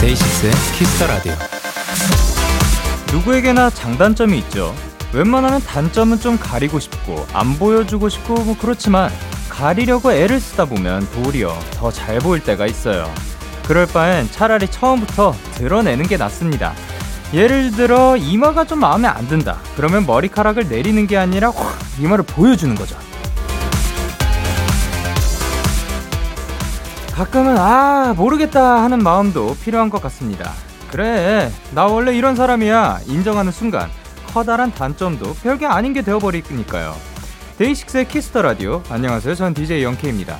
데이식스의 키스 더 라디오. 누구에게나 장단점이 있죠. 웬만하면 단점은 좀 가리고 싶고 안 보여주고 싶고 뭐 그렇지만 가리려고 애를 쓰다 보면 도리어 더 잘 보일 때가 있어요. 그럴 바엔 차라리 처음부터 드러내는 게 낫습니다. 예를 들어 이마가 좀 마음에 안 든다. 그러면 머리카락을 내리는 게 아니라 확 이마를 보여주는 거죠. 가끔은 아 모르겠다 하는 마음도 필요한 것 같습니다. 그래 나 원래 이런 사람이야 인정하는 순간 커다란 단점도 별게 아닌 게 되어버리니까요. 데이식스의 키스 더 라디오 안녕하세요 전 DJ 영케입니다.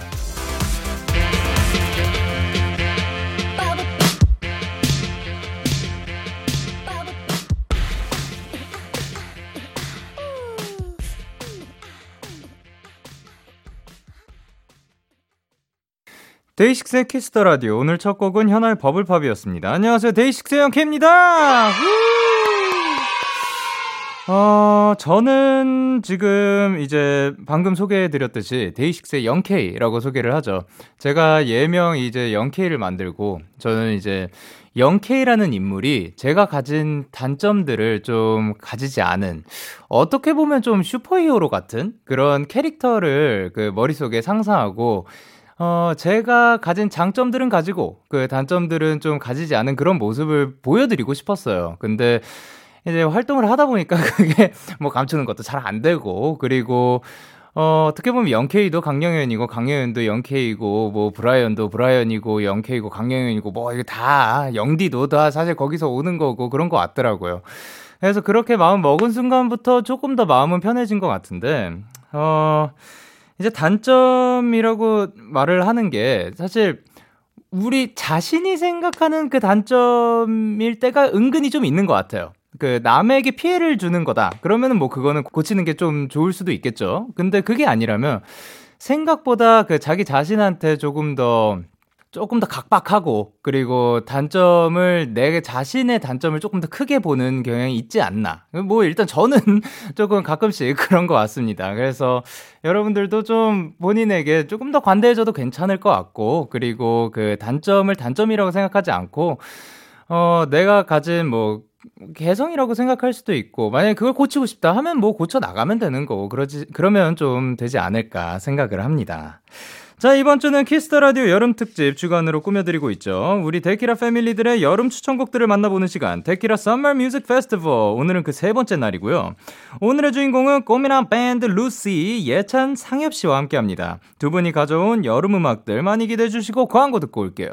데이식스의 키스 더 라디오 오늘 첫 곡은 현아의 버블팝이었습니다. 안녕하세요 데이식스의 영케입니다. 어, 저는 지금 이제 방금 소개해드렸듯이 데이식스의 영케이라고 소개를 하죠. 제가 예명 이제 영케이를 만들고 저는 이제 영케이라는 인물이 제가 가진 단점들을 좀 가지지 않은 어떻게 보면 좀 슈퍼히어로 같은 그런 캐릭터를 그 머릿속에 상상하고 어, 제가 가진 장점들은 가지고 그 단점들은 좀 가지지 않은 그런 모습을 보여드리고 싶었어요. 근데 이제 활동을 하다 보니까 그게 뭐 감추는 것도 잘 안 되고 그리고 어, 어떻게 보면 영케이도 강영현이고 강영현도 영케이고 뭐 브라이언도 브라이언이고 영케이고 강영현이고 뭐 이게 다 영디도 다 사실 거기서 오는 거고 그런 거 같더라고요. 그래서 그렇게 마음 먹은 순간부터 조금 더 마음은 편해진 것 같은데 어 이제 단점이라고 말을 하는 게 사실 우리 자신이 생각하는 그 단점일 때가 은근히 좀 있는 것 같아요. 그 남에게 피해를 주는 거다. 그러면은 뭐 그거는 고치는 게 좀 좋을 수도 있겠죠. 근데 그게 아니라면 생각보다 그 자기 자신한테 조금 더 조금 더 각박하고 그리고 단점을 내 자신의 단점을 조금 더 크게 보는 경향이 있지 않나. 뭐 일단 저는 조금 가끔씩 그런 것 같습니다. 그래서 여러분들도 좀 본인에게 조금 더 관대해져도 괜찮을 것 같고 그리고 그 단점을 단점이라고 생각하지 않고 어 내가 가진 뭐 개성이라고 생각할 수도 있고 만약에 그걸 고치고 싶다 하면 뭐 고쳐 나가면 되는 거고 그러지 그러면 좀 되지 않을까 생각을 합니다. 자, 이번 주는 Kiss the Radio 여름 특집 주간으로 꾸며드리고 있죠. 우리 데키라 family들의 여름 추천곡들을 만나보는 시간, 데키라 Summer Music Festival. 오늘은 그 세 번째 날이고요. 오늘의 주인공은 꼬미남 밴드 루시, 예찬, 상엽 씨와 함께 합니다. 두 분이 가져온 여름 음악들 많이 기대해 주시고 광고 듣고 올게요.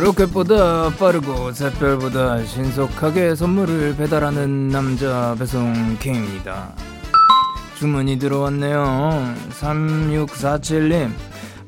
로켓보다 빠르고 샛별보다 신속하게 선물을 배달하는 남자 배송 킹입니다. 주문이 들어왔네요. 3647님.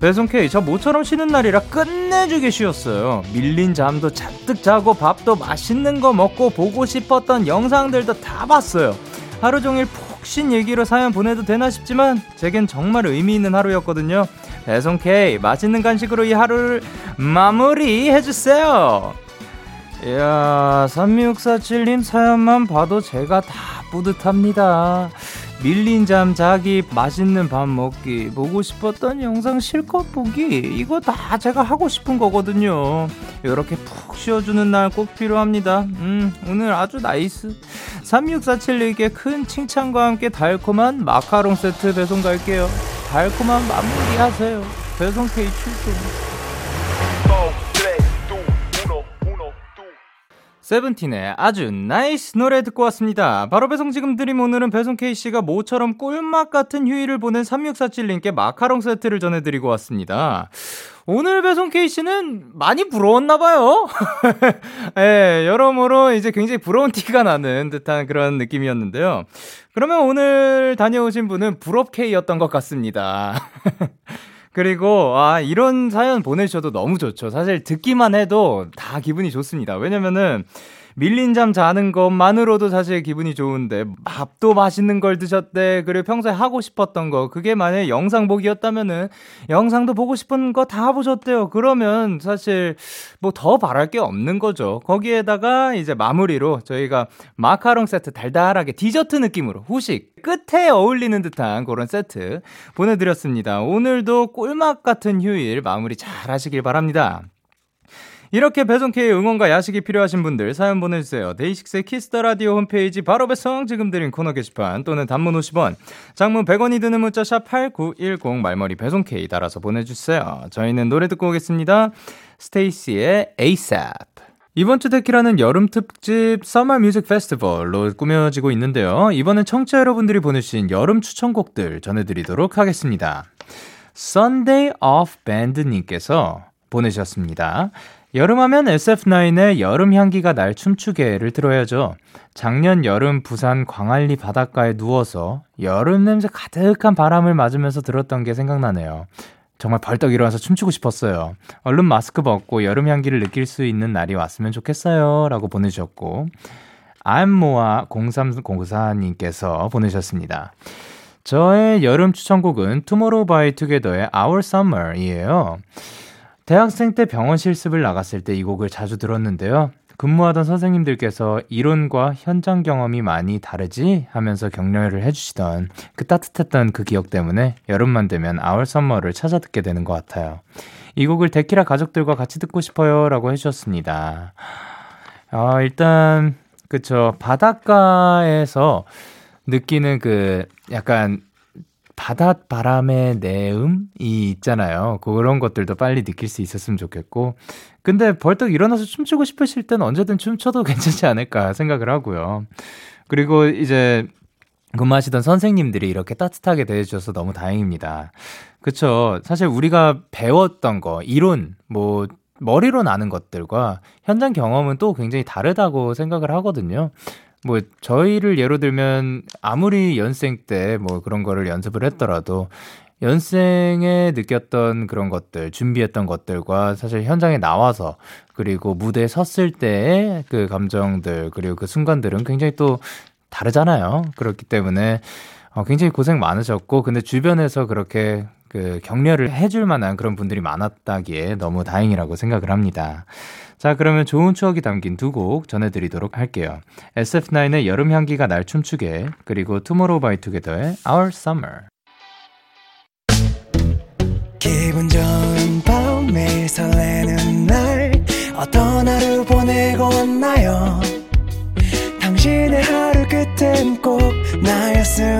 배송 K, 저 모처럼 쉬는 날이라 끝내주게 쉬었어요. 밀린 잠도 잔뜩 자고 밥도 맛있는 거 먹고 보고 싶었던 영상들도 다 봤어요. 하루 종일 푹쉰 얘기로 사연 보내도 되나 싶지만 제겐 정말 의미 있는 하루였거든요. 배송 K 맛있는 간식으로 이 하루를 마무리 해주세요. 이야 3647님 사연만 봐도 제가 다 뿌듯합니다. 밀린 잠 자기 맛있는 밥 먹기 보고 싶었던 영상 실컷 보기 이거 다 제가 하고 싶은 거거든요. 이렇게 푹 쉬어주는 날 꼭 필요합니다. 음 오늘 아주 nice. 3647님께 큰 칭찬과 함께 달콤한 마카롱 세트 배송 갈게요. 달콤한 마무리 하세요. 배송 K 출동 세븐틴의 아주 nice 노래 듣고 왔습니다. 바로 배송 지금 드림 오늘은 배송 K씨가 모처럼 꿀맛 같은 휴일을 보낸 3647님께 마카롱 세트를 전해드리고 왔습니다. 오늘 배송 K씨는 많이 부러웠나봐요. 예, 여러모로 이제 굉장히 부러운 티가 나는 듯한 그런 느낌이었는데요. 그러면 오늘 다녀오신 분은 부럽 K였던 것 같습니다. 그리고 아 이런 사연 보내주셔도 너무 좋죠. 사실 듣기만 해도 다 기분이 좋습니다. 왜냐면은 밀린 잠 자는 것만으로도 사실 기분이 좋은데 밥도 맛있는 걸 드셨대. 그리고 평소에 하고 싶었던 거. 그게 만약에 영상 보기였다면은 영상도 보고 싶은 거 다 보셨대요. 그러면 사실 뭐 더 바랄 게 없는 거죠. 거기에다가 이제 마무리로 저희가 마카롱 세트 달달하게 디저트 느낌으로 후식 끝에 어울리는 듯한 그런 세트 보내드렸습니다. 오늘도 꿀맛 같은 휴일 마무리 잘 하시길 바랍니다 이렇게 배송K의 응원과 야식이 필요하신 분들 사연 보내주세요. 데이식스의 Kiss the Radio 홈페이지 바로 배송 지금 드림 코너 게시판 또는 단문 50원, 장문 100원이 드는 문자 샵 8910 말머리 배송K 달아서 보내주세요. 저희는 노래 듣고 오겠습니다. 스테이씨의 ASAP. 이번 주 데키라는 여름 특집 Summer Music Festival로 꾸며지고 있는데요. 이번엔 청취자 여러분들이 보내주신 여름 추천곡들 전해드리도록 하겠습니다. Sunday of Band님께서 보내주셨습니다. 여름하면 SF9의 여름 향기가 날 춤추게를 들어야죠. 작년 여름 부산 광안리 바닷가에 누워서 여름 냄새 가득한 바람을 맞으면서 들었던 게 생각나네요. 정말 벌떡 일어나서 춤추고 싶었어요. 얼른 마스크 벗고 여름 향기를 느낄 수 있는 날이 왔으면 좋겠어요. 라고 보내주셨고, 안모아 0304님께서 보내셨습니다. 저의 여름 추천곡은 투모로우 바이 투게더의 Our Summer이에요. 대학생 때 병원 실습을 나갔을 때 이 곡을 자주 들었는데요. 근무하던 선생님들께서 이론과 현장 경험이 많이 다르지 하면서 격려를 해주시던 그 따뜻했던 그 기억 때문에 여름만 되면 Our Summer를 찾아 듣게 되는 것 같아요. 이 곡을 데키라 가족들과 같이 듣고 싶어요 라고 해주셨습니다. 아, 일단, 그쵸. 바닷가에서 느끼는 그 약간 바닷바람의 내음이 있잖아요. 그런 것들도 빨리 느낄 수 있었으면 좋겠고. 근데 벌떡 일어나서 춤추고 싶으실 땐 언제든 춤춰도 괜찮지 않을까 생각을 하고요. 그리고 이제 근무하시던 선생님들이 이렇게 따뜻하게 대해주셔서 너무 다행입니다. 그쵸. 사실 우리가 배웠던 거, 이론, 뭐, 머리로 나는 것들과 현장 경험은 또 굉장히 다르다고 생각을 하거든요. 뭐 저희를 예로 들면 아무리 연생 때 뭐 그런 거를 연습을 했더라도 연생에 느꼈던 그런 것들, 준비했던 것들과 사실 현장에 나와서 그리고 무대에 섰을 때의 그 감정들 그리고 그 순간들은 굉장히 또 다르잖아요. 그렇기 때문에 어, 굉장히 고생 많으셨고 근데 주변에서 그렇게 그 격려를 해줄 만한 그런 분들이 많았다기에 너무 다행이라고 생각을 합니다. 자, 그러면 좋은 추억이 담긴 두 곡 전해드리도록 할게요. SF9의 여름 향기가 날 춤추게, 그리고 투모로우 바이 투게더의 Our Summer. 기분 좋은 밤 매일 설레는 날 어떤 하루 보내고 왔나요 당신의 하루 끝엔 꼭 나였음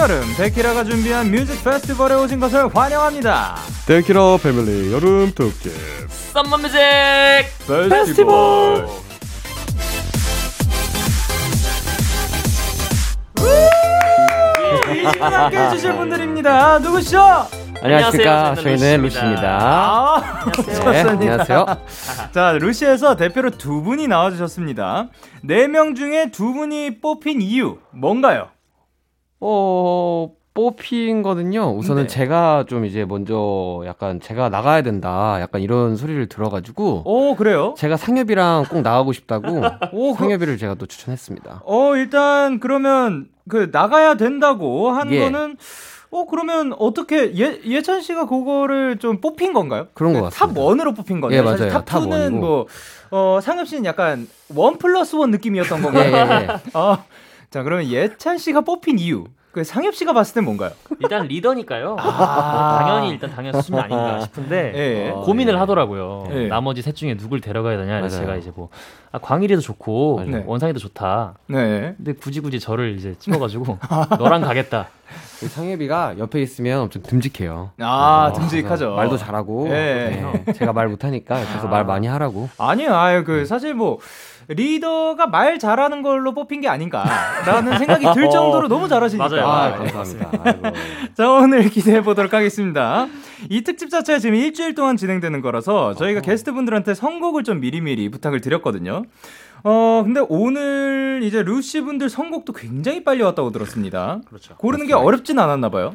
여름 데키라가 준비한 Music Festival에 오신 것을 환영합니다. 데키라 family 여름 특집 Summer Music Festival. Festival. 함께 해주실 분들입니다. 누구시죠? 안녕하십니까. 저희는 루시입니다. 아, 네, 안녕하세요. 자, 루시에서 대표로 두 분이 나와주셨습니다. 네 명 중에 두 분이 뽑힌 이유 뭔가요? 어, 뽑힌 거는요. 우선은 네. 제가 좀 이제 먼저 약간 제가 나가야 된다. 약간 이런 소리를 들어가지고 오, 그래요? 제가 상엽이랑 꼭 나가고 싶다고 오, 그, 상엽이를 제가 또 추천했습니다. 어, 일단 그러면 그 나가야 된다고 한 예. 거는 어 그러면 어떻게 예 예찬 씨가 그거를 좀 뽑힌 건가요? 그런 것그탑 같습니다. 원으로 뽑힌 거네요. 예, 맞아요. 탑탑 2는 원이고. 뭐 어, 상엽 씨는 약간 원 플러스 원 느낌이었던 건가요? 예, 예, 예. 아, 자 그러면 예찬 씨가 뽑힌 이유. 그 상엽 씨가 봤을 땐 뭔가요? 일단 리더니까요. 아. 당연히 일단 당연 수준이 아닌가 싶은데 예. 어, 고민을 하더라고요. 예. 나머지 셋 중에 누굴 데려가야 되냐. 그래서 맞아요. 제가 이제 뭐 아, 광일이도 좋고. 네. 원상이도 좋다. 네. 근데 굳이 굳이 저를 이제 찍어가지고 너랑 가겠다. 그 상엽이가 옆에 있으면 엄청 듬직해요. 아, 어, 듬직하죠. 그래서 말도 잘하고. 예. 네, 제가 말 못하니까 옆에서 아. 말 많이 하라고. 아니요, 아유, 그, 사실 뭐, 리더가 말 잘하는 걸로 뽑힌 게 아닌가라는 생각이 들 정도로 너무 잘하시니까. 맞아요. 아, 아, 감사합니다. 자, 오늘 기대해 보도록 하겠습니다. 이 특집 자체가 지금 일주일 동안 진행되는 거라서 저희가 게스트분들한테 선곡을 좀 미리미리 부탁을 드렸거든요. 어, 근데 오늘 이제 루시 분들 선곡도 굉장히 빨리 왔다고 들었습니다. 그렇죠. 고르는 게 어렵진 않았나 봐요.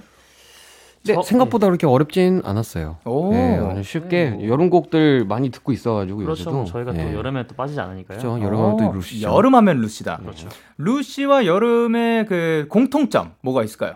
네, 저- 생각보다 그렇게 어렵진 않았어요. 오. 네, 쉽게 여름 곡들 많이 듣고 있어가지고 그렇죠. 요새도. 뭐 저희가 네. 또 여름에 또 빠지지 않으니까요. 그렇죠. 여름하면 또 어, 루시죠. 여름하면 루시다. 그렇죠. 루시와 여름의 그 공통점 뭐가 있을까요?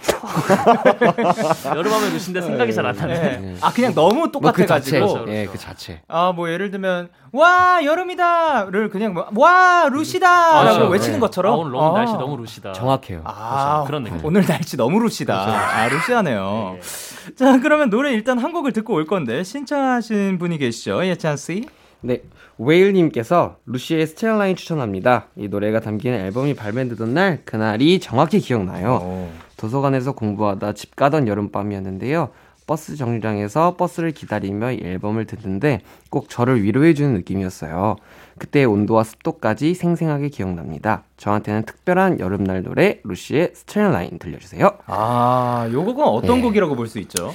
여름하면 루신데 생각이 잘 안 나네. 네. 아 그냥 너무 뭐 그. 똑같아가지고 예, 그 자체. 아뭐 예를 들면 와 여름이다를 그냥 뭐, 와 루시다라고 그렇죠. 외치는 네. 것처럼 아, 오늘 너무 아. 날씨 너무 루시다. 정확해요. 아 그렇죠. 그런 느낌. 오늘 날씨 너무 루시다 아 루시하네요 네. 자 그러면 노래 일단 한 곡을 듣고 올 건데 신청하신 분이 계시죠 예찬 씨 네, 웨일님께서 루시의 Straight Line 추천합니다. 이 노래가 담긴 앨범이 발매되던 날 그날이 정확히 기억나요. 도서관에서 공부하다 집 가던 여름밤이었는데요. 버스 정류장에서 버스를 기다리며 이 앨범을 듣는데 꼭 저를 위로해주는 느낌이었어요. 그때의 온도와 습도까지 생생하게 기억납니다. 저한테는 특별한 여름날 노래 루시의 Straight Line 들려주세요. 아 요곡은 어떤 네. 곡이라고 볼 수 있죠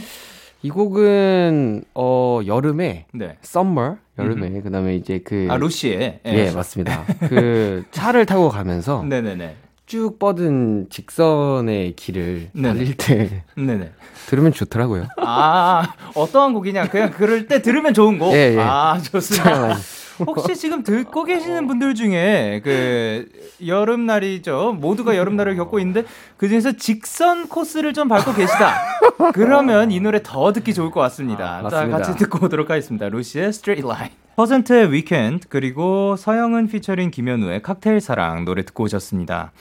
이 곡은 어 여름에 네. summer 여름에 그다음에 이제 그아 루시의 예, 맞습니다. 그 차를 타고 가면서 네네네 쭉 뻗은 직선의 길을 네네. 달릴 때 네네 들으면 좋더라고요. 아 어떠한 곡이냐 그냥 그럴 때 들으면 좋은 곡. 예, 예. 아 좋습니다. 혹시 지금 듣고 계시는 분들 중에 그 여름날이죠 모두가 여름날을 겪고 있는데 그 중에서 직선 코스를 좀 밟고 계시다. 그러면 이 노래 더 듣기 좋을 것 같습니다. 아, 자 맞습니다. 같이 듣고 오도록 하겠습니다. 루시의 Straight Line. 퍼센트의 Weekend 그리고 서영은 피처링 김현우의 칵테일 사랑 노래 듣고 오셨습니다.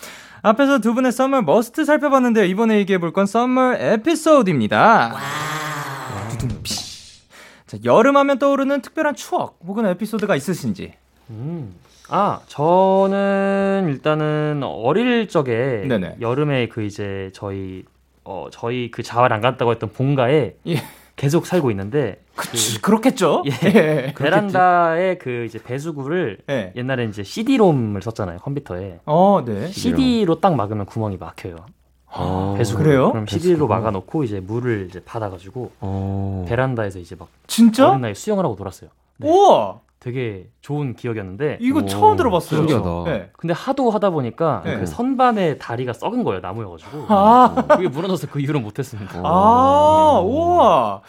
앞에서 두 분의 summer must 살펴봤는데 이번에 얘기해 볼 건 summer 에피소드입니다. 두둥피. 자, 여름하면 떠오르는 특별한 추억 혹은 에피소드가 있으신지. 음. 아, 저는 일단은 어릴 적에 네네. 여름에 그 이제 저희 어 저희 그 자활 안 갔다고 했던 본가에 예. 계속 살고 있는데 그치, 그 렇겠죠? 예. 베란다에 그 이제 배수구를 예. 옛날에 이제 CD롬을 썼잖아요 컴퓨터에 어, 네. CD로 딱 막으면 구멍이 막혀요 어, 배수구 그래요? 그럼 CD로 막아놓고 이제 물을 이제 받아가지고 어. 베란다에서 이제 막 진짜? 어린 나이 수영을 하고 놀았어요 네. 우와! 되게 좋은 기억이었는데 이거 오, 처음 들어봤어요. 신기하다. 네. 근데 하도 하다 보니까 네. 그 선반의 다리가 썩은 거예요 나무여가지고 아, 그게 무너져서 그 이후로 못했습니다. 아, 우와.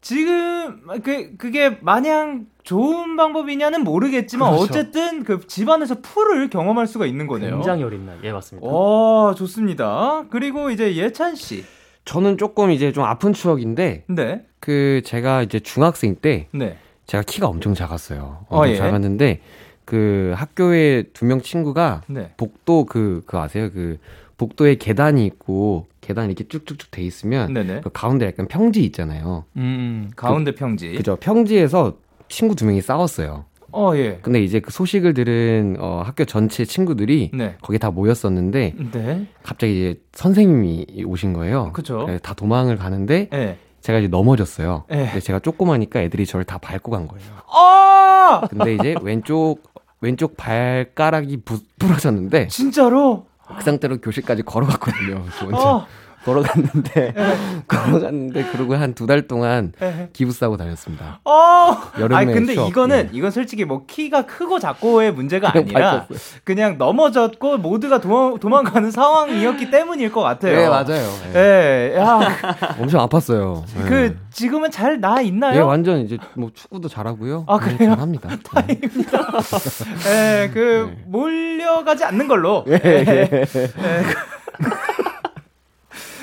지금, 그, 그게 마냥 좋은 방법이냐는 모르겠지만, 그렇죠. 어쨌든 그 집안에서 풀을 경험할 수가 있는 거네요. 굉장히 어린 나이. 예 맞습니다. 와, 좋습니다. 그리고 이제 예찬 씨. 저는 조금 이제 좀 아픈 추억인데 네. 그 제가 이제 중학생 때 네. 제가 키가 엄청 작았어요. 어, 엄청 예. 작았는데 그 학교에 두 명 친구가 네. 복도 그, 그 아세요? 그 복도에 계단이 있고 계단이 이렇게 쭉쭉쭉 돼 있으면 네네. 그 가운데 약간 평지 있잖아요. 음, 가운데 평지. 그죠? 평지에서 친구 두 명이 싸웠어요. 어, 예. 근데 이제 그 소식을 들은 어, 학교 전체 친구들이 네. 거기 다 모였었는데 네. 갑자기 이제 선생님이 오신 거예요. 그쵸. 네, 다 도망을 가는데 예. 제가 이제 넘어졌어요. 예. 근데 제가 조그마니까 애들이 저를 다 밟고 간 거예요. 아! 근데 이제 왼쪽 왼쪽 발가락이 부, 부러졌는데 진짜로? 그 상태로 교실까지 걸어갔거든요. 저 혼자. 어. 걸어갔는데 걸어갔는데 그러고 한 두 달 동안 기부 싸고 다녔습니다. 어. 여름에 아니 근데 추억, 이거는 예. 이건 솔직히 뭐 키가 크고 작고의 문제가 아니라. 그냥 넘어졌고 모두가 도망, 도망가는 상황이었기 때문일 것 같아요. 네 맞아요. 예. 예. 야, 엄청 아팠어요. 예. 그 지금은 잘 나 있나요? 예, 완전 이제 뭐 축구도 잘하고요. 아, 네, 그래요? 잘합니다. 네. 예, 그 몰려가지 않는 걸로. 예, 예.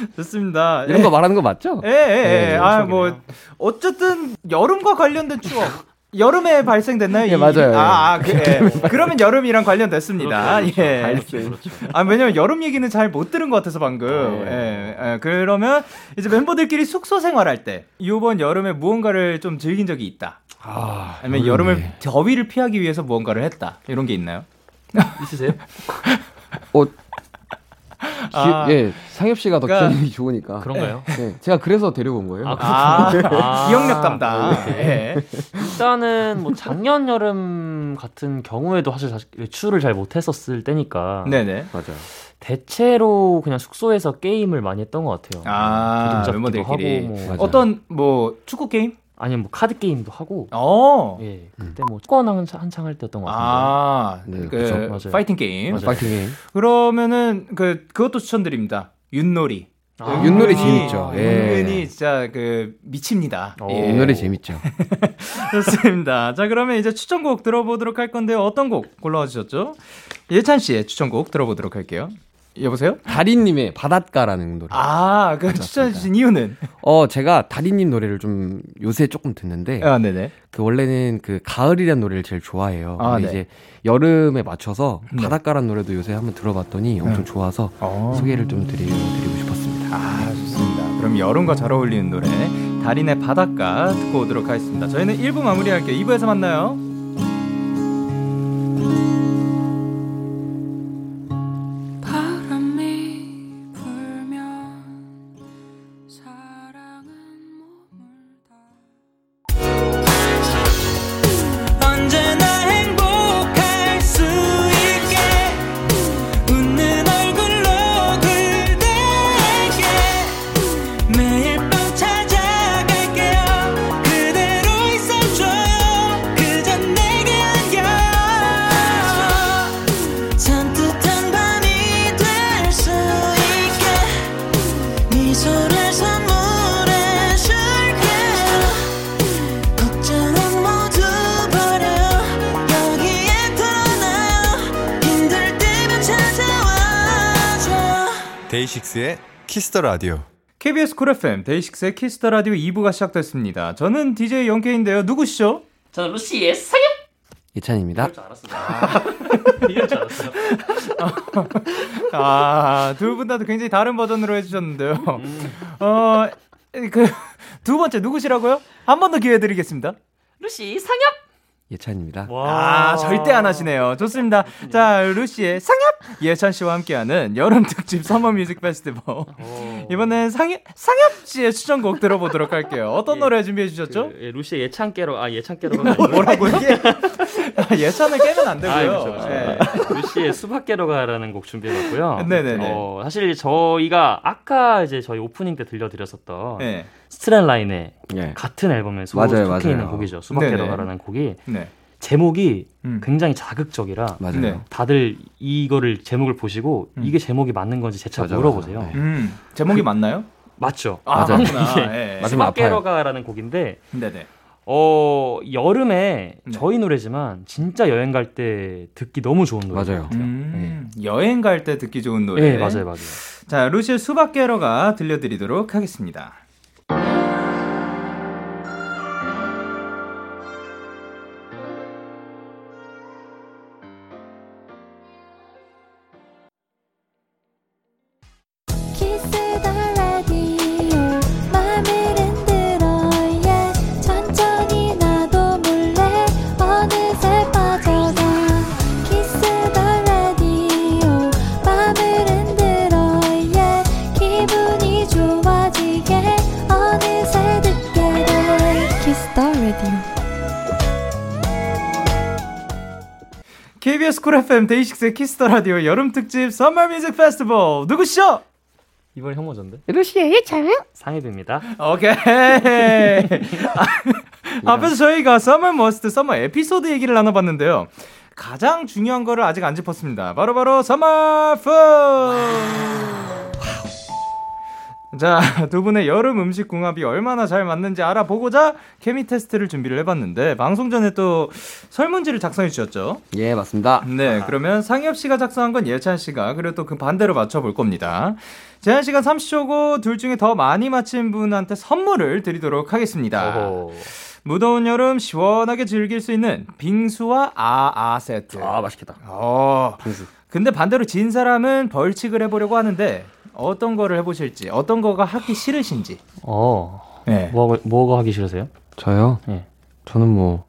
좋습니다. 이런 거 말하는 거 맞죠? 예, 예, 예. 네, 아, 뭐, 어쨌든, 여름과 관련된 추억. 여름에 발생됐나요? 예, 이- 맞아요. 아, 아 그, 예. 그러면 여름이랑 관련됐습니다. 그렇죠, 예. 그렇죠. 아, 왜냐면 여름 얘기는 잘 못 들은 것 같아서 방금. 네. 예. 예. 그러면 이제 멤버들끼리 숙소 생활할 때, 이번 여름에 무언가를 좀 즐긴 적이 있다. 아, 아니면 여름에. 여름을, 더위를 피하기 위해서 무언가를 했다. 이런 게 있나요? 있으세요? 어, 기, 아. 예, 상엽 씨가 더 그러니까- 기억력이 좋으니까. 그런가요? 네, 제가 그래서 데려온 거예요. 아, 아, 아. 기억력 담당. 네. 예. 일단은 뭐 작년 여름 같은 경우에도 사실 사실 외출을 잘 못했었을 때니까 네네. 맞아요. 대체로 그냥 숙소에서 게임을 많이 했던 것 같아요. 아, 잡기도 멤버들끼리. 하고 뭐 맞아요. 어떤, 뭐, 축구 게임? 아니면 뭐 카드 게임도 하고 어. 예 그때 뭐 축구 한창, 한창 할 때였던 것 같은데 아, 네, 그 그쵸. 맞아요. 파이팅 게임. 맞아요. 파이팅 게임. 그러면은 그 그것도 추천드립니다. 윷놀이. 아, 윷놀이 재밌죠. 예. 은근히 진짜 그 미칩니다. 오. 예. 이 노래 재밌죠. 좋습니다. 자, 그러면 이제 추천곡 들어보도록 할 건데요. 어떤 곡 골라와 주셨죠? 예찬 씨의 추천곡 들어보도록 할게요. 여보세요? 다리님의 바닷가라는 노래. 아, 그 추천해 주신 이유는? 어, 제가 다리님 노래를 좀 요새 조금 듣는데, 아, 네네. 그 원래는 그 가을이란 노래를 제일 좋아해요. 아, 근데 네. 이제 여름에 맞춰서 네. 바닷가란 노래도 요새 한번 들어봤더니 엄청 좋아서 어. 소개를 좀 드리고, 드리고 싶었습니다. 아, 좋습니다. 그럼 여름과 잘 어울리는 노래 달인의 바닷가 듣고 오도록 하겠습니다. 저희는 1부 마무리할게요. 2부에서 만나요. 데이식스의 Kiss the Radio. KBS Cool FM 데이식스의 Kiss the Radio 2부가 시작됐습니다. 저는 DJ 영케인데요. 누구시죠? 저는 루시의 상엽 예찬입니다. 줄 알았어요. 이럴 줄 알았어요. 아, 두 분 다 굉장히 다른 버전으로 해주셨는데요. 어, 그, 두 번째 누구시라고요? 한 번 더 기회 드리겠습니다. 루시 상엽. 예찬입니다. 아, 절대 안 하시네요. 좋습니다. 자, 루시의 상엽! 예찬 씨와 함께하는 여름 특집 Summer Music Festival. 이번엔 상엽, 상엽 씨의 추천곡 들어보도록 할게요. 어떤 노래 준비해 주셨죠? 그, 예, 루시의 예찬 깨로 아 예찬 깨로가 아니고 뭐라고요? 아, 예찬을 깨면 안 되고요. 아, 그렇죠, 그렇죠. 네. 루시의 수박 깨로 가라는 곡 준비해 봤고요. 네네네. 어, 사실 저희가 아까 이제 저희 오프닝 때 들려드렸었던 네. Straight Line의 예. 같은 앨범에 소- 맞아요, 속해 있는 맞아요. 곡이죠. 수박깨로 네네. 가라는 곡이 네. 제목이 음. 굉장히 자극적이라 맞아요. 네. 다들 이거를 제목을 보시고 음. 이게 제목이 맞는 건지 재차 맞아, 물어보세요. 맞아. 네. 음, 제목이 맞나요? 맞죠? 아, 맞아요. 맞구나. 예. 맞으면 아파요. 수박깨로 가라는 곡인데 네네. 어 여름에 네. 저희 노래지만 진짜 여행 갈 때 듣기 너무 좋은 노래 맞아요. 음, 여행 갈 때 듣기 좋은 노래. 네 맞아요 맞아요. 자, 루시의 수박 게러가 들려드리도록 하겠습니다. FM DAY6의 Kiss the Radio 여름 특집 Summer Music Festival 누구시죠? 이번 형 먼저인데? 루시의 예찬. 상엽입니다. 오케이. 아, 앞에서 저희가 summer must summer 에피소드 얘기를 나눠봤는데요. 가장 중요한 거를 아직 안 짚었습니다. 바로바로 summer food! 자, 두 분의 여름 음식 궁합이 얼마나 잘 맞는지 알아보고자 케미 테스트를 준비를 해봤는데, 방송 전에 또 설문지를 작성해 주셨죠? 예, 맞습니다. 네, 그러면 상엽 씨가 작성한 건 예찬 씨가 그리고 또 그 반대로 맞춰볼 겁니다. 제한 시간 30초고 둘 중에 더 많이 맞힌 분한테 선물을 드리도록 하겠습니다. 어허. 무더운 여름 시원하게 즐길 수 있는 빙수와 아아 세트. 아, 맛있겠다. 어. 빙수. 근데 반대로 진 사람은 벌칙을 해보려고 하는데 어떤 거를 해보실지, 어떤 거가 하기 싫으신지. 어. 네. 뭐, 뭐가 하기 싫으세요? 저요? 예. 저는 뭐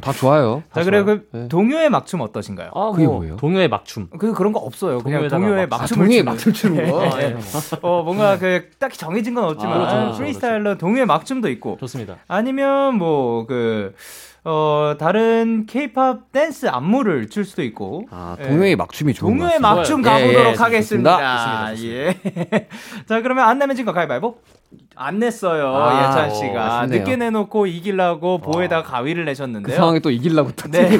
다 좋아요. 자, 그래 그 네. 동요의 막춤 어떠신가요? 아, 그게 뭐, 뭐예요? 동요의 막춤. 그 그런 거 없어요. 그냥 동요의 막- 아, 막춤을 동의에 추는. 막춤 추는 거. 아, 예. 어, 뭔가 그 딱히 정해진 건 없지만 아, 좀 그렇죠, 프리스타일로 동요의 막춤도 있고 좋습니다. 아니면 뭐그 어, 다른 케이팝 댄스 안무를 출 수도 있고 아, 예. 동요의 막춤이 좋은 거 동요의 같습니다. 막춤 좋아요. 가보도록 예, 예, 하겠습니다. 좋습니다. 예. 자, 그러면 안 내면 진거 가위바위보? 안 냈어요, 아, 예찬 어, 씨가. 아쉽네요. 늦게 내놓고 이기려고 보에다가 가위를 그 내셨는데요. 상황에 또 이기려고 또 네.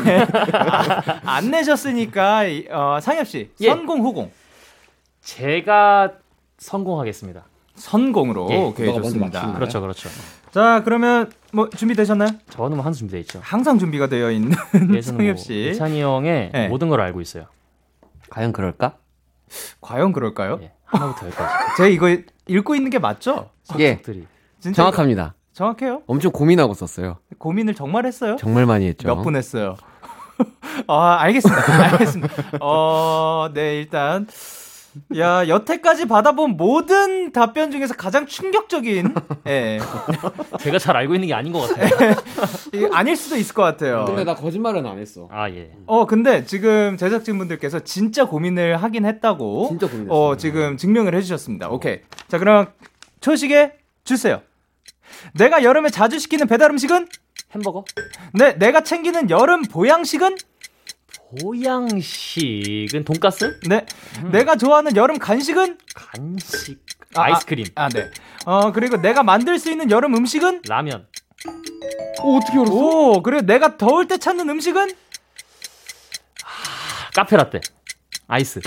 아, 안 내셨으니까, 이- 어, 상엽 씨, 예. 선공, 후공. 제가 성공하겠습니다. 선공으로. 예. 오케이, 좋습니다. 그렇죠, 그렇죠. 자, 그러면 뭐 준비되셨나요? 저는 뭐 한수 준비되어 있죠. 항상 준비가 되어 있는 뭐 상엽 씨. 이찬이 형의 네. 모든 걸 알고 있어요. 과연 그럴까? 과연 그럴까요? 예. 하나부터 열까지. 제가 이거 읽고 있는 게 맞죠? 예, 정확합니다. 이거 정확해요? 엄청 고민하고 썼어요. 고민을 정말 했어요? 정말 많이 했죠. 몇 분 했어요? 아, 알겠습니다. 알겠습니다. 어, 네, 일단. 야, 여태까지 받아본 모든 답변 중에서 가장 충격적인, 예. 제가 잘 알고 있는 게 아닌 것 같아요. 이게 아닐 수도 있을 것 같아요. 근데 나 거짓말은 안 했어. 아 예. 어, 근데 지금 제작진분들께서 진짜 고민을 하긴 했다고. 진짜 고민했어요. 어, 지금 증명을 해주셨습니다. 오케이. 자, 그럼 초식에 주세요. 내가 여름에 자주 시키는 배달 음식은? 햄버거? 네, 내가 챙기는 여름 보양식은? 보양식은 돈가스? 네, 내가 좋아하는 여름 간식은? 간식 아, 아이스크림 아, 네. 어, 그리고 내가 만들 수 있는 여름 음식은? 라면 오, 어떻게 알았어? 오, 그리고 내가 더울 때 찾는 음식은? 카페라떼 아이스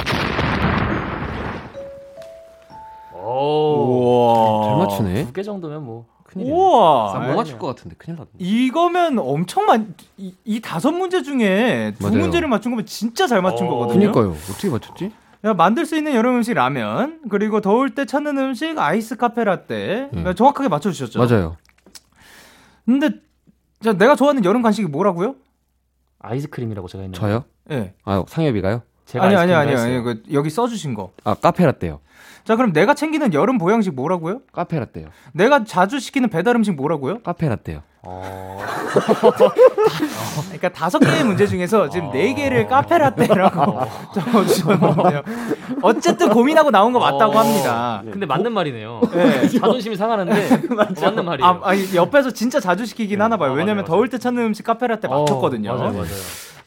오. 잘 맞추네. 두 개 정도면 뭐 큰일이네 우와. 못 맞출 것 같은데 큰일 났네. 이거면 엄청 많, 이, 이 다섯 문제 중에 두 맞아요. 문제를 맞춘 거면 진짜 잘 맞춘 어, 거거든요. 그니까요. 어떻게 맞췄지? 야, 만들 수 있는 여름 음식 라면, 그리고 더울 때 찾는 음식 아이스 카페 라떼. 음. 정확하게 맞춰주셨죠? 맞아요. 근데, 자, 내가 좋아하는 여름 간식이 뭐라고요? 아이스크림이라고 제가 했는데 저요? 예. 네. 아, 상엽이가요? 제가 아니, 아니, 아니, 아니. 그, 여기 써주신 거. 아, 카페라떼요. 자, 그럼 내가 챙기는 여름 보양식 뭐라고요? 카페라떼요. 내가 자주 시키는 배달 음식 뭐라고요? 카페라떼요. 어... 그러니까 다섯 개의 문제 중에서 지금 네 개를 카페라떼라고 적어주셨는데요. 어쨌든 고민하고 나온 거 맞다고 어. 합니다. 근데 맞는 말이네요. 네. 자존심이 상하는데 맞는 말이에요. 아, 아니, 옆에서 진짜 자주 시키긴 하나 봐요. 어, 왜냐면 맞아요, 더울 때 찾는 음식 카페라떼 어, 맞췄거든요. 맞아요, 맞아요.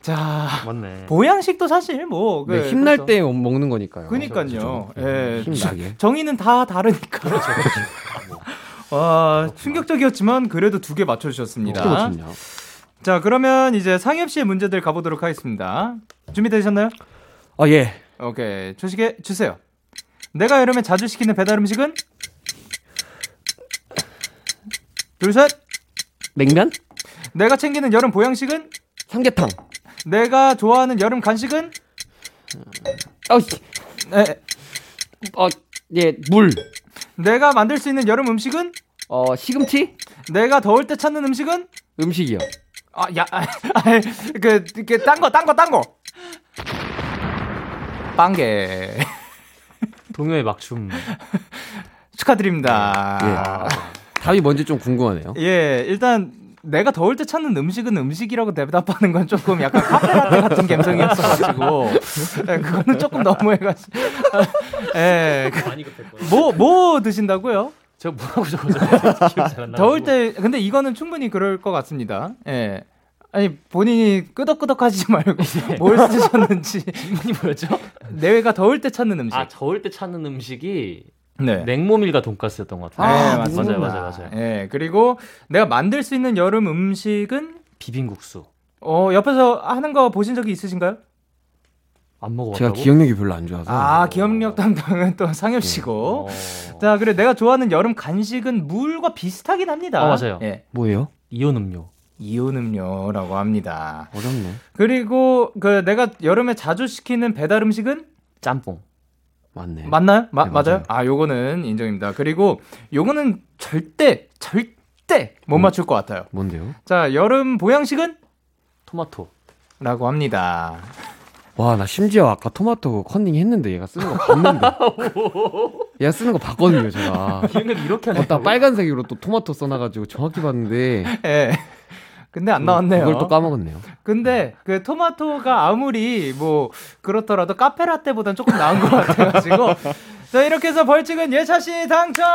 자, 맞네. 보양식도 사실 뭐 그, 네, 힘날 그렇죠. 때 먹는 거니까요. 그니까요. 예. 힘나게. 정의는 다 다르니까. 와, 충격적이었지만 그래도 두개 어떻게 맞춰 주셨습니다. 맞췄냐? 자, 그러면 이제 상엽 씨의 문제들 가보도록 하겠습니다. 준비되셨나요? 아, 예. 오케이. 초식에 주세요. 내가 여름에 자주 시키는 배달 음식은? 둘, 셋. 냉면? 내가 챙기는 여름 보양식은? 삼계탕. 내가 좋아하는 여름 간식은? 어, 씨. 네. 어, 예, 물. 내가 만들 수 있는 여름 음식은? 어, 시금치? 내가 더울 때 찾는 음식은? 음식이요. 아, 야, 아, 아, 그, 그, 딴 거, 딴 거, 딴 거. 빵개. 동요의 막춤. 축하드립니다. 예. 답이 뭔지 좀 궁금하네요. 예, 일단 내가 더울 때 찾는 음식은 음식이라고 대답하는 건 조금 약간 카페라떼 같은 감성이었어가지고 예, 그거는 조금 너무해가지고 예, 그- 많이 급했고. 뭐, 뭐 드신다고요? 제가 뭐라고 나. 더울 때 근데 이거는 충분히 그럴 것 같습니다. 예, 아니 본인이 끄덕끄덕하지 말고 뭘 쓰셨는지 질문이 뭐였죠? 내외가 더울 때 찾는 음식. 아 더울 때 찾는 음식이 네. 냉모밀과 돈가스였던 것 네, 같아요. 맞습니다. 맞아요, 맞아요, 맞아요. 예, 그리고 내가 만들 수 있는 여름 음식은 비빔국수 어, 옆에서 하는 거 보신 적이 있으신가요? 안 먹어봤다고? 제가 기억력이 별로 안 좋아서. 아, 기억력 담당은 또 상엽 씨고. 어... 자, 그래 내가 좋아하는 여름 간식은 물과 비슷하긴 합니다. 어, 맞아요. 예. 뭐예요? 이온 음료. 이온 음료라고 합니다. 어렵네. 그리고 그 내가 여름에 자주 시키는 배달 음식은 짬뽕. 맞네. 맞나요? 마, 네, 맞아요. 맞아요. 아, 요거는 인정입니다. 그리고 요거는 절대 절대 못 음. 맞출 것 같아요. 뭔데요? 자, 여름 보양식은 토마토. 라고 합니다. 와, 나 심지어 아까 토마토 컨닝 했는데 얘가 쓰는 거 봤는데. 얘가 쓰는 거 봤거든요, 제가. 기억력 이렇게 하네. 걷다 빨간색으로 또 토마토 써놔가지고 정확히 봤는데. 예. 근데 안 나왔네요. 그걸 또 까먹었네요. 근데 그 토마토가 아무리 뭐 그렇더라도 카페라떼보단 조금 나은 것 같아가지고 자 이렇게 해서 벌칙은 예찬 씨 당첨.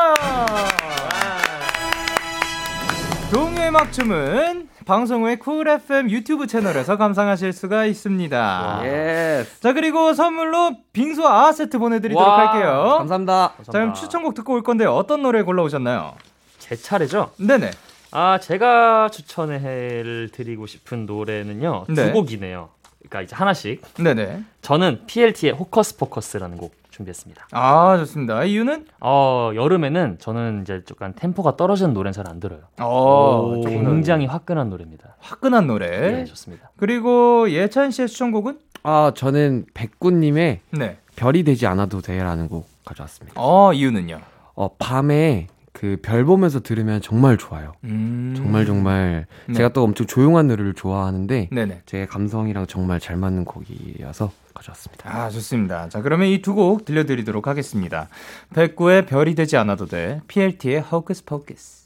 동요의 막춤은 방송 후에 Cool FM 유튜브 채널에서 감상하실 수가 있습니다. Yes. 자 그리고 선물로 빙수 아 세트 보내드리도록 와, 할게요. 감사합니다. 자 그럼 추천곡 듣고 올 건데 어떤 노래 골라오셨나요? 제 차례죠? 네네. 아, 제가 추천을 드리고 싶은 노래는요. 네. 두 곡이네요. 그러니까 이제 하나씩. 네네. 저는 PLT의 호커스 포커스라는 곡 준비했습니다. 아 좋습니다. 이유는? 어, 여름에는 저는 이제 약간 템포가 떨어지는 노래는 잘 안 들어요. 어 조금 굉장히 화끈한 노래입니다. 화끈한 노래. 네, 좋습니다. 그리고 예찬 씨의 추천곡은? 아, 저는 백구님의 네. 별이 되지 않아도 돼라는 곡 가져왔습니다. 어, 이유는요? 어, 밤에 그 별 보면서 들으면 정말 좋아요. 음. 정말 정말 네. 제가 또 엄청 조용한 노래를 좋아하는데 네네. 제 감성이랑 정말 잘 맞는 곡이어서 가져왔습니다. 아, 좋습니다. 자, 그러면 이 두 곡 들려드리도록 하겠습니다. 백구의 별이 되지 않아도 돼. PLT의 Hocus Pocus.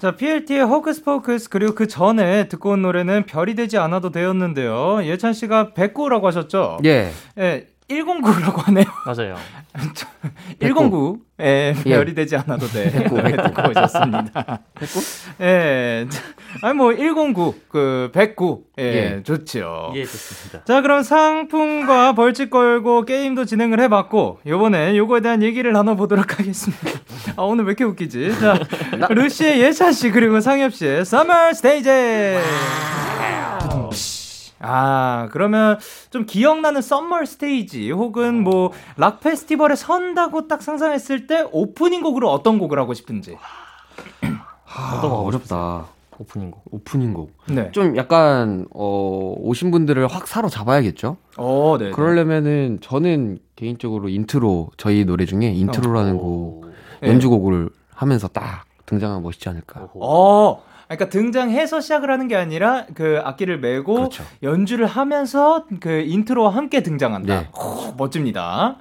자, PLT의 Hocus Pocus 그리고 그 전에 듣고 온 노래는 별이 되지 않아도 되었는데요. 예찬 씨가 백구라고 하셨죠? 예. 예. 109라고 하네요. 맞아요. 109. 예, 예. 별이 되지 않아도 돼. 듣고 오셨습니다. 백구? 예. 자, 아니 뭐 109, 그 109. 예, 예. 좋죠. 예, 좋습니다. 자, 그럼 상품과 벌칙 걸고 게임도 진행을 해봤고, 요번에 요거에 대한 얘기를 나눠보도록 하겠습니다. 아, 오늘 왜 이렇게 웃기지? 자, 루시의 예찬씨, 그리고 상엽씨의 서머 스테이지! 아, 그러면 좀 기억나는 summer stage, 혹은 뭐, 락 페스티벌에 선다고 딱 상상했을 때 오프닝 곡으로 어떤 곡을 하고 싶은지. 하고 어렵다. 오프닝 곡. 오프닝 곡. 네. 좀 약간 어 오신 분들을 확 사로 잡아야겠죠. 어, 네. 그러려면은 저는 개인적으로 인트로 저희 노래 중에 intro라는 곡 네. 연주곡을 하면서 딱 등장하면 멋있지 않을까. 어, 그러니까 등장해서 시작을 하는 게 아니라 그 악기를 메고 그렇죠. 연주를 하면서 그 intro와 함께 등장한다. 네. 오, 멋집니다.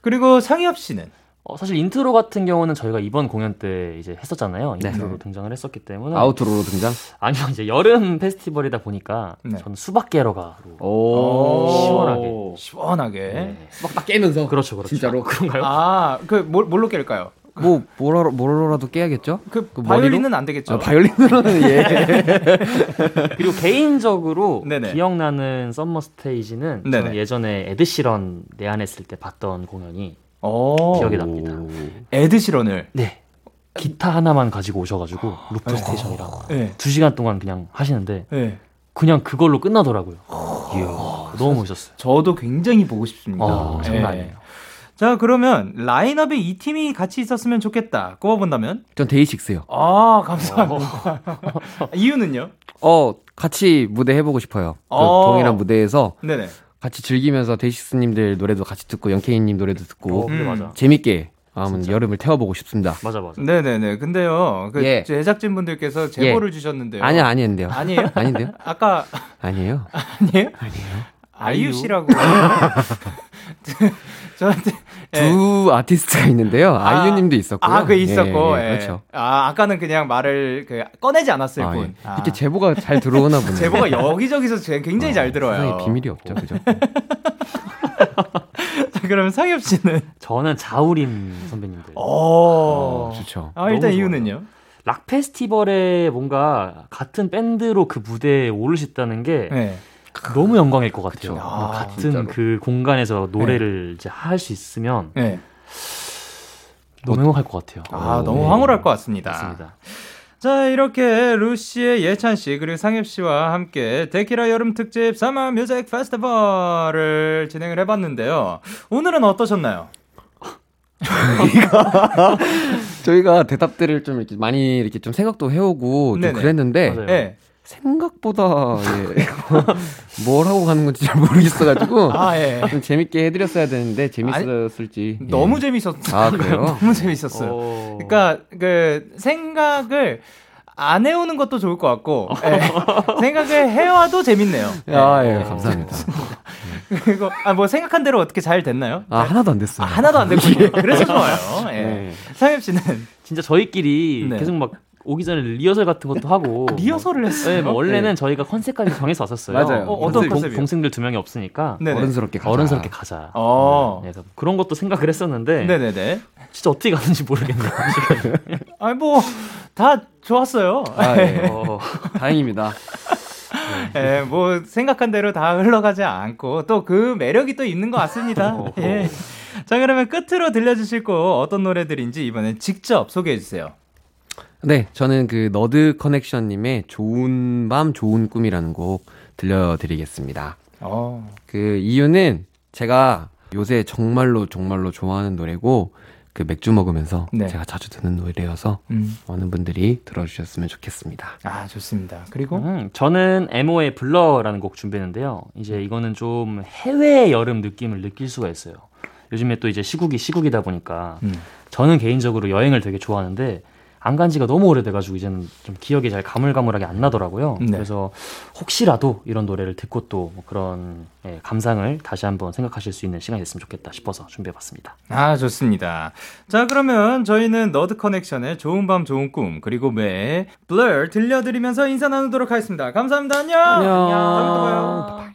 그리고 상엽 씨는 어, 사실 인트로 같은 경우는 저희가 이번 공연 때 이제 했었잖아요. 네. intro로 등장을 했었기 때문에 outro로 등장. 아니요 이제 여름 페스티벌이다 보니까 네. 저는 수박 깨러가로 오. 시원하게. 시원하게. 네. 수박 딱 깨면서. 그렇죠, 그렇죠. 진짜로? 그런가요? 아, 그 뭘, 뭘로 깰까요? 뭐 뭐라 뭐라도 깨야겠죠? 그 그 바이올린은 안 되겠죠. 아, 바이올린으로는 예. 그리고 개인적으로 네네. 기억나는 summer stage는 예전에 에드시런 내한했을 때 봤던 공연이 어. 기억이 납니다. 에드시런을. 네. 기타 하나만 가지고 오셔가지고 loop station이랑 네. 두 시간 동안 그냥 하시는데 네. 그냥 그걸로 끝나더라고요. 이야, 너무 멋있었어요. 저도 굉장히 보고 싶습니다. 어, 장난 예. 아니에요. 자, 그러면 라인업에 이 팀이 같이 있었으면 좋겠다. 꼽아본다면? 전 데이식스요. 아, 감사합니다. 이유는요? 어 같이 무대 해보고 싶어요. 그 어. 동일한 무대에서 네네. 같이 즐기면서 데이식스님들 노래도 같이 듣고 영케이님 노래도 듣고 어, 음. 맞아. 재밌게 한번 여름을 태워보고 싶습니다. 맞아, 맞아. 네네네. 근데요, 그 예. 제작진 분들께서 제보를 주셨는데요. 아니야 아니는데요. 아니에요? 아닌데요? 아까 아니에요. 아니에요? 아니에요. 아이유 씨라고. 저한테 예. 두 아티스트가 있는데요. 아, 아이유님도 있었고요. 아, 그 있었고. 예, 예, 예. 그렇죠. 아, 아까는 그냥 말을 그 꺼내지 않았을 아, 뿐. 예. 아. 이렇게 제보가 잘 들어오나 보네요. 제보가 여기저기서 제- 굉장히 잘 들어요. 비밀이 없죠, 그죠? 자, 그러면 상엽 씨는? 저는 자우림 선배님들. 오. 좋죠. 아, 일단 이유는요? 락 페스티벌에 뭔가 같은 밴드로 그 무대에 오르셨다는 게 네. 너무 영광일 것 같아요. 뭐 아, 같은 진짜로. 그 공간에서 노래를 이제 할 수 있으면 네. 너무 행복할 것 같아요. 아, 오. 너무 황홀할 것 같습니다. 맞습니다. 자, 이렇게 루시의 예찬 씨 그리고 상엽 씨와 함께 데키라 여름 특집 사마 뮤직 페스티벌을 진행을 해봤는데요. 오늘은 어떠셨나요? 저희가 대답들을 좀 이렇게 많이 이렇게 좀 생각도 해오고 좀. 그랬는데 맞아요. 네. 생각보다 예. 뭘 하고 가는 건지 잘 모르겠어가지고 아, 예. 좀 재밌게 해드렸어야 되는데 재밌었을지 예. 너무 재밌었어요. 아, 그래요? 너무 재밌었어요. 어. 그러니까 그 생각을 안 해오는 것도 좋을 것 같고 예. 생각을 해와도 재밌네요. 아, 예, 감사합니다. 그리고 아 뭐 생각한 대로 어떻게 잘 됐나요? 아, 하나도 안 됐어요. 아, 하나도 안 됐군요. 그래서 좋아요. 예. 네. 상엽 씨는 진짜 저희끼리 네. 계속 막 오기 전에 리허설 같은 것도 하고 리허설을 했어요. 네, 뭐 원래는 저희가 컨셉까지 정해서 왔었어요. 맞아요. 어, 어떤 동- 컨셉이요? 동생들 두 명이 없으니까 네네. 어른스럽게 가자. 어른스럽게 가자. 어. 네, 그래서 그런 것도 생각을 했었는데 네네네. 진짜 어떻게 가는지 모르겠네요. 아니 뭐다 좋았어요. 아, 예. 어, 다행입니다. 예, 뭐 생각한 대로 다 흘러가지 않고 또 그 매력이 또 있는 것 같습니다. 예. 자 그러면 끝으로 들려주실 곡 어떤 노래들인지 이번엔 직접 소개해 주세요. 네, 저는 그 너드 커넥션님의 좋은 밤 좋은 꿈이라는 곡 들려드리겠습니다. 어. 그 이유는 제가 요새 정말로 정말로 좋아하는 노래고 그 맥주 먹으면서 네. 제가 자주 듣는 노래여서 음. 많은 분들이 들어주셨으면 좋겠습니다. 아 좋습니다. 그리고 음, 저는 에모의 Blur라는 곡 준비했는데요. 이제 이거는 좀 해외 여름 느낌을 느낄 수가 있어요. 요즘에 또 이제 시국이 시국이다 보니까 음. 저는 개인적으로 여행을 되게 좋아하는데 안 간 지가 너무 오래돼가지고 이제는 좀 기억이 잘 가물가물하게 안 나더라고요. 네. 그래서 혹시라도 이런 노래를 듣고 또 뭐 그런 예, 감상을 다시 한번 생각하실 수 있는 시간이 됐으면 좋겠다 싶어서 준비해봤습니다. 아 좋습니다. 자 그러면 저희는 Nerd Connection의 좋은 밤 좋은 꿈 그리고 매 블ur 들려드리면서 인사 나누도록 하겠습니다. 감사합니다. 안녕. 다음에 또 봐요.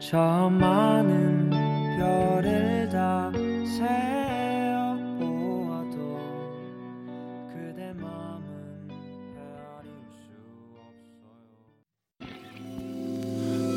저 많은 별을 다세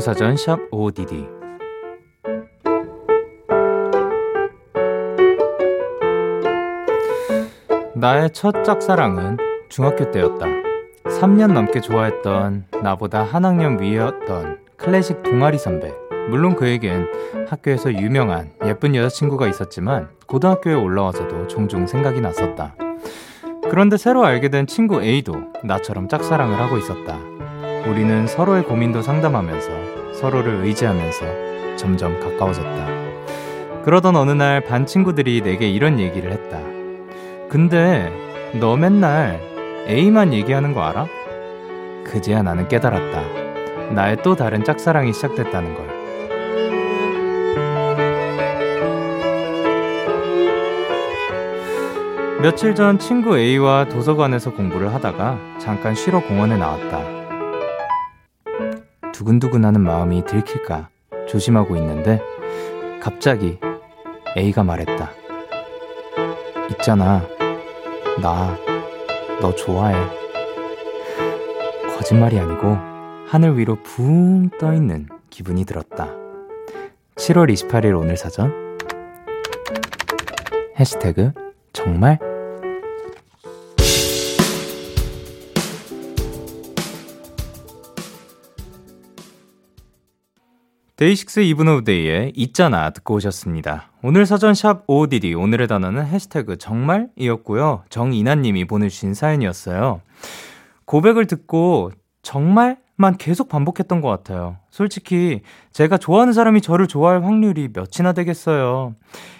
오늘 사전 샵 ODD 나의 첫 짝사랑은 중학교 때였다. 3년 넘게 좋아했던 나보다 한 학년 위였던 클래식 동아리 선배. 물론 그에겐 학교에서 유명한 예쁜 여자친구가 있었지만 고등학교에 올라와서도 종종 생각이 났었다. 그런데 새로 알게 된 친구 A도 나처럼 짝사랑을 하고 있었다. 우리는 서로의 고민도 상담하면서 서로를 의지하면서 점점 가까워졌다. 그러던 어느 날 반 친구들이 내게 이런 얘기를 했다. 근데 너 맨날 A만 얘기하는 거 알아? 그제야 나는 깨달았다. 나의 또 다른 짝사랑이 시작됐다는 걸. 며칠 전 친구 A와 도서관에서 공부를 하다가 잠깐 쉬러 공원에 나왔다. 두근두근하는 마음이 들킬까 조심하고 있는데 갑자기 A가 말했다. 있잖아. 나 너 좋아해. 거짓말이 아니고 하늘 위로 붕 떠 있는 기분이 들었다. 7월 28일 오늘 사전 해시태그 정말 DAY6 Even of Day의 있잖아 듣고 오셨습니다. 오늘 사전 샵 ODD 오늘의 단어는 해시태그 정말이었고요. 정이나님이 보내주신 사연이었어요. 고백을 듣고 정말 만 계속 반복했던 것 같아요. 솔직히 제가 좋아하는 사람이 저를 좋아할 확률이 몇이나 되겠어요.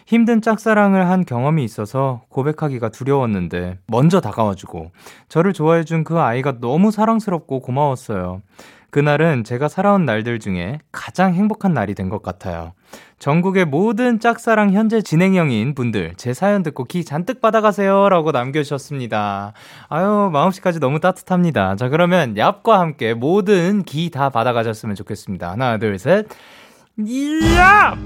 힘든 짝사랑을 한 경험이 있어서 고백하기가 두려웠는데 먼저 다가와주고 저를 좋아해준 그 아이가 너무 사랑스럽고 고마웠어요. 그날은 제가 살아온 날들 중에 가장 행복한 날이 된 것 같아요. 전국의 모든 짝사랑 현재 진행형인 분들 제 사연 듣고 기 잔뜩 받아가세요 라고 남겨주셨습니다. 아유 마음씨까지 너무 따뜻합니다. 자 그러면 얍과 함께 모든 기 다 받아가셨으면 좋겠습니다. 하나 둘 셋 얍!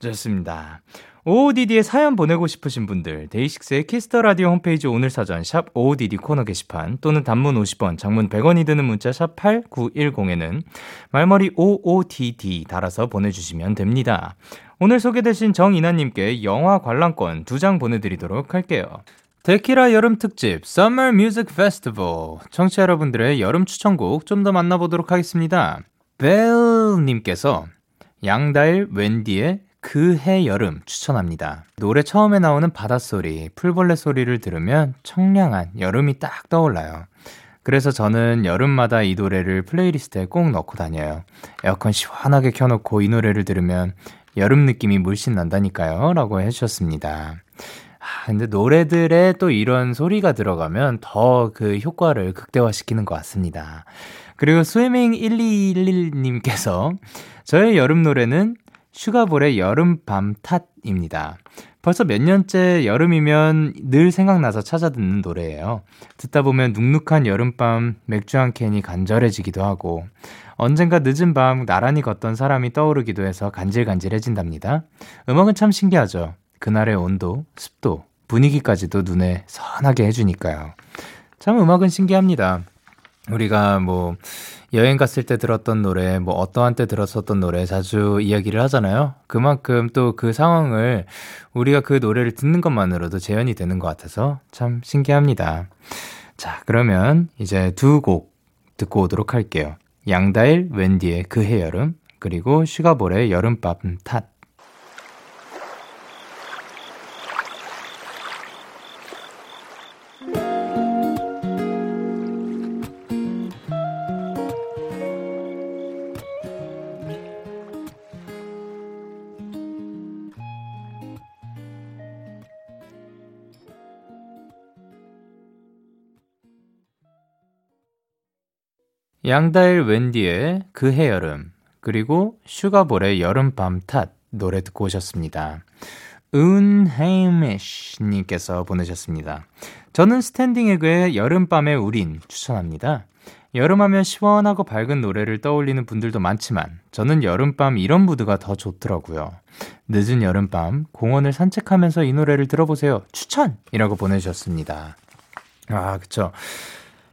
좋습니다. OODD에 사연 보내고 싶으신 분들 DAY6의 Kiss the Radio 홈페이지 오늘 사전 샵 OODD 코너 게시판 또는 단문 50원, 장문 100원이 드는 문자 샵 8910에는 말머리 OODD 달아서 보내주시면 됩니다. 오늘 소개되신 정이나님께 영화 관람권 두장 보내드리도록 할게요. 데키라 여름 특집 Summer Music Festival 청취자 여러분들의 여름 추천곡 좀 더 만나보도록 하겠습니다. 벨님께서 양다일 웬디의 그해 여름 추천합니다. 노래 처음에 나오는 바닷소리, 풀벌레 소리를 들으면 청량한 여름이 딱 떠올라요. 그래서 저는 여름마다 이 노래를 playlist에 꼭 넣고 다녀요. 에어컨 시원하게 켜놓고 이 노래를 들으면 여름 느낌이 물씬 난다니까요. 라고 해주셨습니다. 아, 근데 노래들에 또 이런 소리가 들어가면 더 그 효과를 극대화시키는 것 같습니다. 그리고 스위밍 1211님께서 저의 여름 노래는 슈가볼의 여름밤 탓입니다. 벌써 몇 년째 여름이면 늘 생각나서 찾아 듣는 노래예요. 듣다 보면 눅눅한 여름밤 맥주 한 캔이 간절해지기도 하고 언젠가 늦은 밤 나란히 걷던 사람이 떠오르기도 해서 간질간질해진답니다. 음악은 참 신기하죠. 그날의 온도, 습도, 분위기까지도 눈에 선하게 해주니까요. 참 음악은 신기합니다. 우리가 뭐 여행 갔을 때 들었던 노래, 뭐 어떠한 때 들었었던 노래 자주 이야기를 하잖아요. 그만큼 또 그 상황을 우리가 그 노래를 듣는 것만으로도 재현이 되는 것 같아서 참 신기합니다. 자, 그러면 이제 두 곡 듣고 오도록 할게요. 양다일 웬디의 그 해 여름, 그리고 슈가볼의 여름밤 탓. 양다일 웬디의 그해 여름, 그리고 슈가볼의 여름밤 탓 노래 듣고 오셨습니다. 은헤이메시님께서 보내셨습니다. 저는 Standing Egg의 여름밤의 우린 추천합니다. 여름하면 시원하고 밝은 노래를 떠올리는 분들도 많지만 저는 여름밤 이런 무드가 더 좋더라고요. 늦은 여름밤 공원을 산책하면서 이 노래를 들어보세요. 추천 이라고 보내주셨습니다. 아, 그쵸.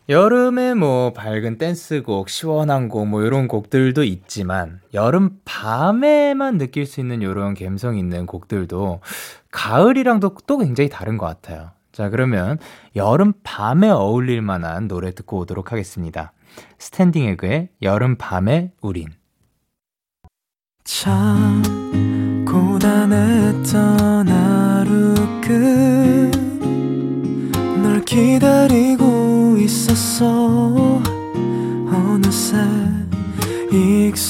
여름에 뭐 밝은 댄스곡, 시원한 곡, 뭐 이런 곡들도 있지만 여름 밤에만 느낄 수 있는 이런 감성 있는 곡들도 가을이랑도 또 굉장히 다른 것 같아요. 자, 그러면 여름 밤에 어울릴 만한 노래 듣고 오도록 하겠습니다. 스탠딩 에그의 여름 밤의 우린. 참 고단했던 하루 끝 널 기다리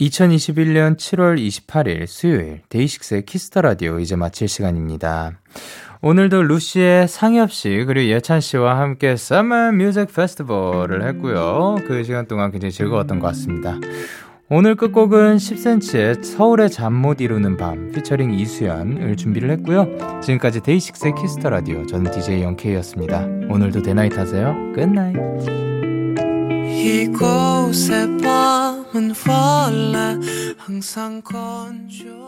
2021년 7월 28일 수요일 DAY6의 Kiss the Radio 이제 마칠 시간입니다. 오늘도 루시의 상엽 씨 그리고 예찬 씨와 함께 Summer Music Festival을 했고요. 그 시간 동안 굉장히 즐거웠던 것 같습니다. 오늘 끝곡은 10cm의 서울의 잠 못 이루는 밤 피처링 이수현을 준비를 했고요. 지금까지 DAY6의 Kiss the Radio 저는 DJ 영케이였습니다. 오늘도 대나잇 하세요. Good night. 이곳의 밤은 원래 항상 건조